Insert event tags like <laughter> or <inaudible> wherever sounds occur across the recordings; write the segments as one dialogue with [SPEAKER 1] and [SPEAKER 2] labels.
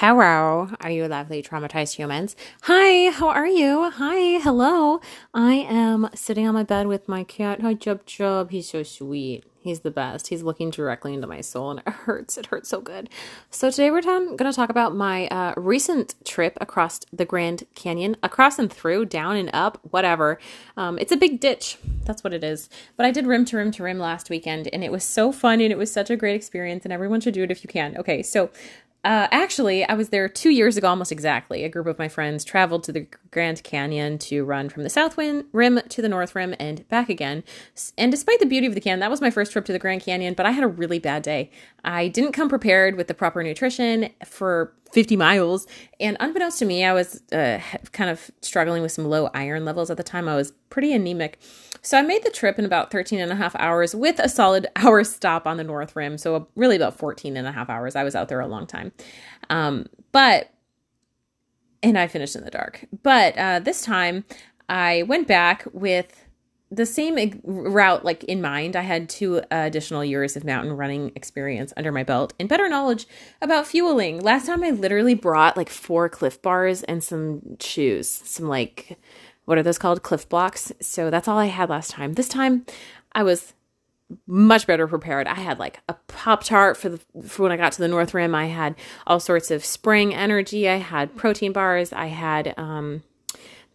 [SPEAKER 1] Hello, are you lovely traumatized humans? Hi, how are you? Hi, hello. I am sitting on my bed with my cat. Hi, Jub Jub. He's so sweet. He's the best. He's looking directly into my soul and it hurts. It hurts so good. So, today we're going to talk about my uh, recent trip across the Grand Canyon, across and through, down and up, whatever. Um, it's a big ditch. That's what it is. But I did rim to rim to rim last weekend and it was so fun and it was such a great experience and everyone should do it if you can. Okay, so uh, actually, I was there two years ago, almost exactly. A group of my friends traveled to the Grand Canyon to run from the south rim to the north rim and back again. And despite the beauty of the canyon, that was my first trip to the Grand Canyon, but I had a really bad day. I didn't come prepared with the proper nutrition for 50 miles. And unbeknownst to me, I was uh, kind of struggling with some low iron levels at the time. I was pretty anemic. So I made the trip in about 13 and a half hours with a solid <laughs> hour stop on the North Rim. So really about 14 and a half hours. I was out there a long time. Um, but, and I finished in the dark. But uh, this time I went back with the same route like in mind. I had two additional years of mountain running experience under my belt and better knowledge about fueling. Last time i literally brought like four Clif bars and some shoes some like what are those called? Clif Bloks. So that's all i had last time. This time i was much better prepared. I had like a pop tart for the for when i got to the north rim. I had all sorts of spring energy. I had protein bars. I had um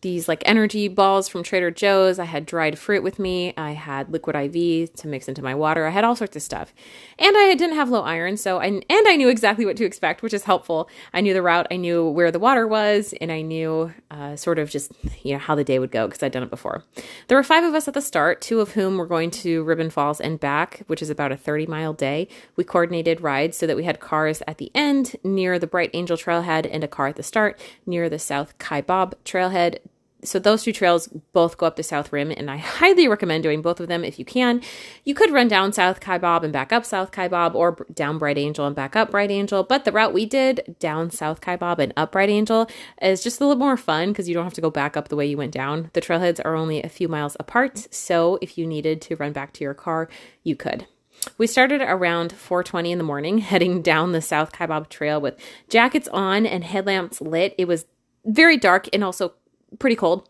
[SPEAKER 1] these like energy balls from Trader Joe's. I had dried fruit with me. I had liquid IV to mix into my water. I had all sorts of stuff. And I didn't have low iron, so I and I knew exactly what to expect, which is helpful. I knew the route, I knew where the water was, and I knew uh, sort of just you know how the day would go because I'd done it before. There were five of us at the start, two of whom were going to Ribbon Falls and back, which is about a 30 mile day. We coordinated rides so that we had cars at the end near the Bright Angel Trailhead and a car at the start near the South Kaibab Trailhead so those two trails both go up the South Rim, and I highly recommend doing both of them if you can. You could run down South Kaibab and back up South Kaibab, or down Bright Angel and back up Bright Angel. But the route we did down South Kaibab and up Bright Angel is just a little more fun because you don't have to go back up the way you went down. The trailheads are only a few miles apart, so if you needed to run back to your car, you could. We started around 4:20 in the morning, <laughs> heading down the South Kaibab Trail with jackets on and headlamps lit. It was very dark and also pretty cold.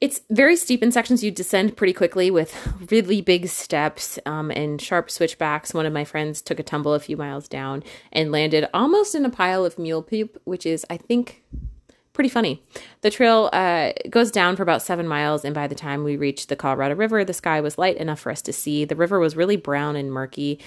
[SPEAKER 1] It's very steep in sections. You descend pretty quickly with really big steps um, and sharp switchbacks. One of my friends took a tumble a few miles down and landed almost in a pile of mule poop, which is, I think, pretty funny. The trail uh, goes down for about seven miles, and by the time we reached the Colorado River, the sky was light enough for us to see. The river was really brown and murky,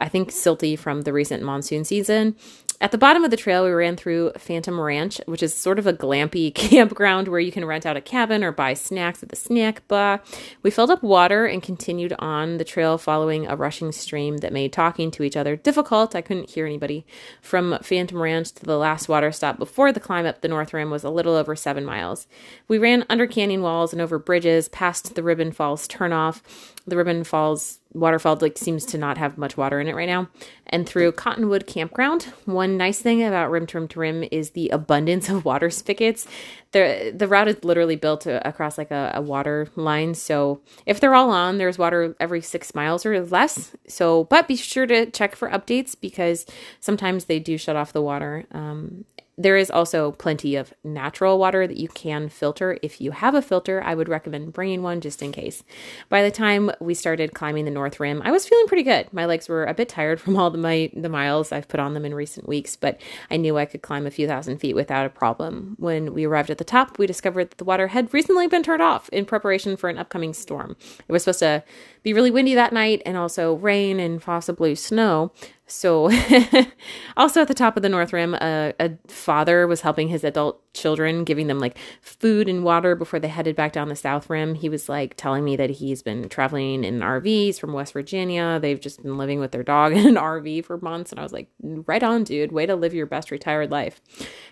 [SPEAKER 1] I think silty from the recent monsoon season. At the bottom of the trail, we ran through Phantom Ranch, which is sort of a glampy <laughs> campground where you can rent out a cabin or buy snacks at the snack bar. We filled up water and continued on the trail following a rushing stream that made talking to each other difficult. I couldn't hear anybody. From Phantom Ranch to the last water stop before the climb up the North Rim was a little over seven miles. We ran under canyon walls and over bridges, past the Ribbon Falls turnoff. The Ribbon Falls waterfall like seems to not have much water in it right now. And through cottonwood campground one nice thing about rim to rim to rim is the abundance of water spigots. The the route is literally built across like a, a water line. So if they're all on there's water every six miles or less. So but be sure to check for updates because sometimes they do shut off the water um, there is also plenty of natural water that you can filter. If you have a filter, I would recommend bringing one just in case. By the time we started climbing the North Rim, I was feeling pretty good. My legs were a bit tired <laughs> from all the my the miles I've put on them in recent weeks, but I knew I could climb a few thousand feet without a problem. When we arrived at the top, we discovered that the water had recently been turned off in preparation for an upcoming storm. It was supposed to be really windy that night and also rain and possibly snow. So, <laughs> also at the top of the North Rim, a father was helping his adult children, giving them like food and water before they headed back down the South Rim. He was like telling me that he's been traveling in RVs from West Virginia. They've just been living with their dog <laughs> in an RV for months. And I was like, right on, dude. Way to live your best retired life.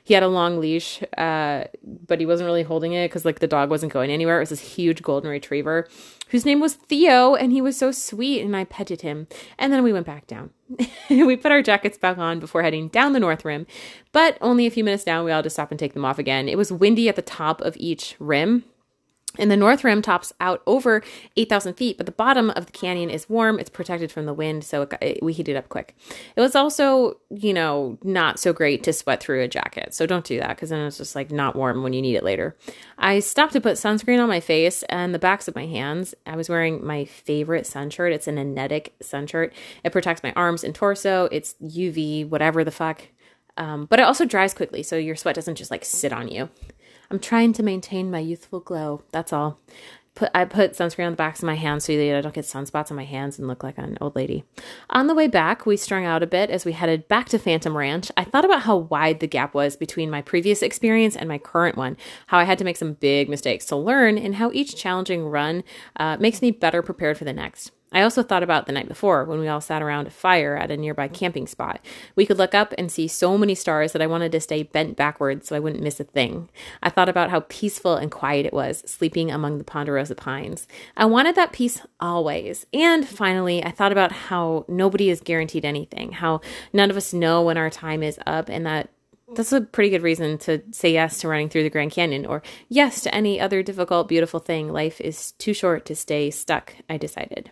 [SPEAKER 1] He had a long leash, uh, but he wasn't really holding it because like the dog wasn't going anywhere. It was this huge golden retriever whose name was Theo, and he was so sweet, and I petted him. And then we went back down. <laughs> we put our jackets back on before heading down the North Rim, but only a few minutes down, we all just stopped and take them off again. It was windy at the top of each rim. And the north rim tops out over 8,000 feet, but the bottom of the canyon is warm. It's protected from the wind, so it, it, we heated up quick. It was also, you know, not so great to sweat through a jacket, so don't do that because then it's just like not warm when you need it later. I stopped to put sunscreen on my face and the backs of my hands. I was wearing my favorite sun shirt. It's an Anetic sun shirt. It protects my arms and torso. It's UV, whatever the fuck. Um, but it also dries quickly, so your sweat doesn't just like sit on you. I'm trying to maintain my youthful glow. That's all. Put I put sunscreen on the backs of my hands so that I don't get sunspots on my hands and look like an old lady. On the way back, we strung out a bit as we headed back to Phantom Ranch. I thought about how wide the gap was between my previous experience and my current one, how I had to make some big mistakes to learn, and how each challenging run uh, makes me better prepared for the next. I also thought about the night before when we all sat around a fire at a nearby camping spot. We could look up and see so many stars that I wanted to stay bent backwards so I wouldn't miss a thing. I thought about how peaceful and quiet it was sleeping among the ponderosa pines. I wanted that peace always. And finally, I thought about how nobody is guaranteed anything, how none of us know when our time is up, and that that's a pretty good reason to say yes to running through the Grand Canyon or yes to any other difficult, beautiful thing. Life is too short to stay stuck, I decided.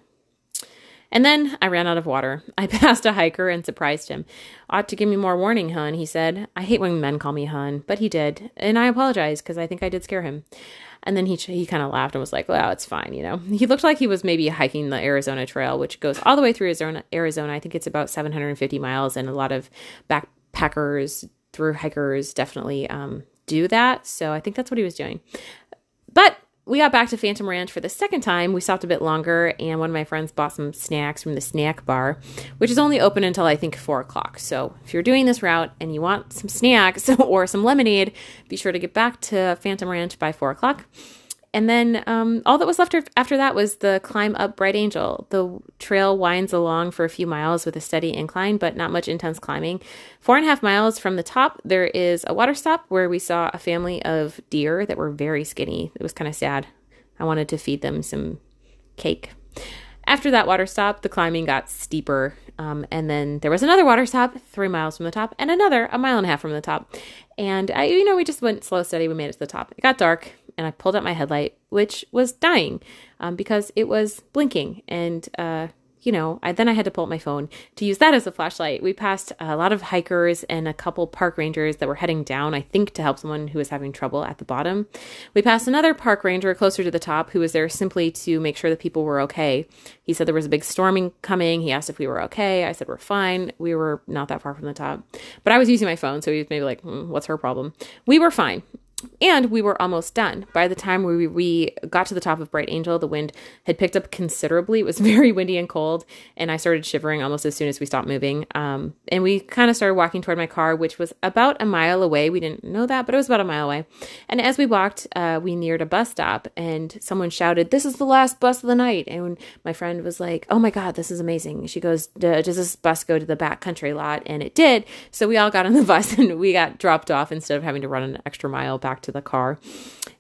[SPEAKER 1] And then I ran out of water. I <laughs> passed a hiker and surprised him. Ought to give me more warning, hun, he said. I hate when men call me hun, but he did. And I apologized because I think I did scare him. And then he he kind of laughed and was like, "Well, it's fine, you know." He looked like he was maybe hiking the Arizona Trail, which goes all the way through Arizona. Arizona, I think it's about 750 miles, and a lot of backpackers, through hikers, definitely um, do that. So I think that's what he was doing. But we got back to Phantom Ranch for the second time. We stopped a bit longer, and one of my friends bought some snacks from the snack bar, which is only open until I think four o'clock. So if you're doing this route and you want some snacks <laughs> or some lemonade, be sure to get back to Phantom Ranch by four o'clock. And then um, all that was left after that was the climb up Bright Angel. The trail winds along for a few miles with a steady incline, but not much intense climbing. Four and a half miles from the top, there is a water stop where we saw a family of deer that were very skinny. It was kind of sad. I wanted to feed them some cake. After that water stop, the climbing got steeper. Um, and then there was another water stop three miles from the top, and another a mile and a half from the top. And I, you know, we just went slow, steady. We made it to the top. It got dark and I pulled out my headlight, which was dying um, because it was blinking. And, uh, you know, I then I had to pull out my phone to use that as a flashlight. We passed a lot of hikers and a couple park rangers that were heading down, I think, to help someone who was having trouble at the bottom. We passed another park ranger closer to the top who was there simply to make sure that people were okay. He said there was a big storming coming. He asked if we were okay. I said we're fine. We were not that far from the top, but I was using my phone, so he was maybe like, hmm, "What's her problem?" We were fine and we were almost done. By the time we, we got to the top of Bright Angel, the wind had picked up considerably. It was <laughs> very windy and cold, and I started shivering almost as soon as we stopped moving. Um, and we kind of started walking toward my car, which was about a mile away. We didn't know that, but it was about a mile away. And as we walked, uh, we neared a bus stop, and someone shouted, "This is the last bus of the night!" And my friend was like, "Oh my god, this is amazing!" She goes, "Does this bus go to the back country lot?" And it did. So we all got on the <laughs> bus and we got dropped off instead of having to run an extra mile back back to the car.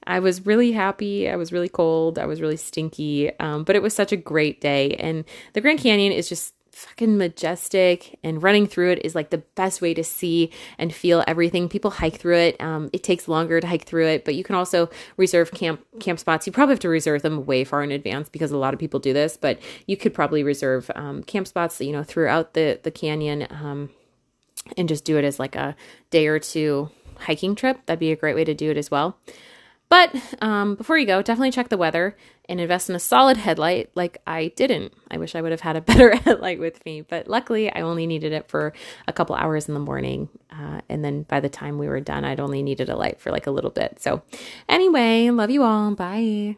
[SPEAKER 1] I was really happy. I was really cold. I was really stinky. Um, but it was such a great day. And the Grand Canyon is just fucking majestic and running through it is like the best way to see and feel everything people hike through it um, it takes longer to hike through it but you can also reserve camp camp spots you probably have to reserve them way far in advance because a lot of people do this but you could probably reserve um, camp spots you know throughout the the canyon um, and just do it as like a day or two hiking trip, that'd be a great way to do it as well. But um, before you go, definitely check the weather and invest in a solid headlight like I didn't. I wish I would have had a <laughs> better headlight with me, but luckily I only needed it for a couple hours in the morning. Uh, and then by the time we were done, I'd only needed a light for like a little bit. So, anyway, love you all. Bye.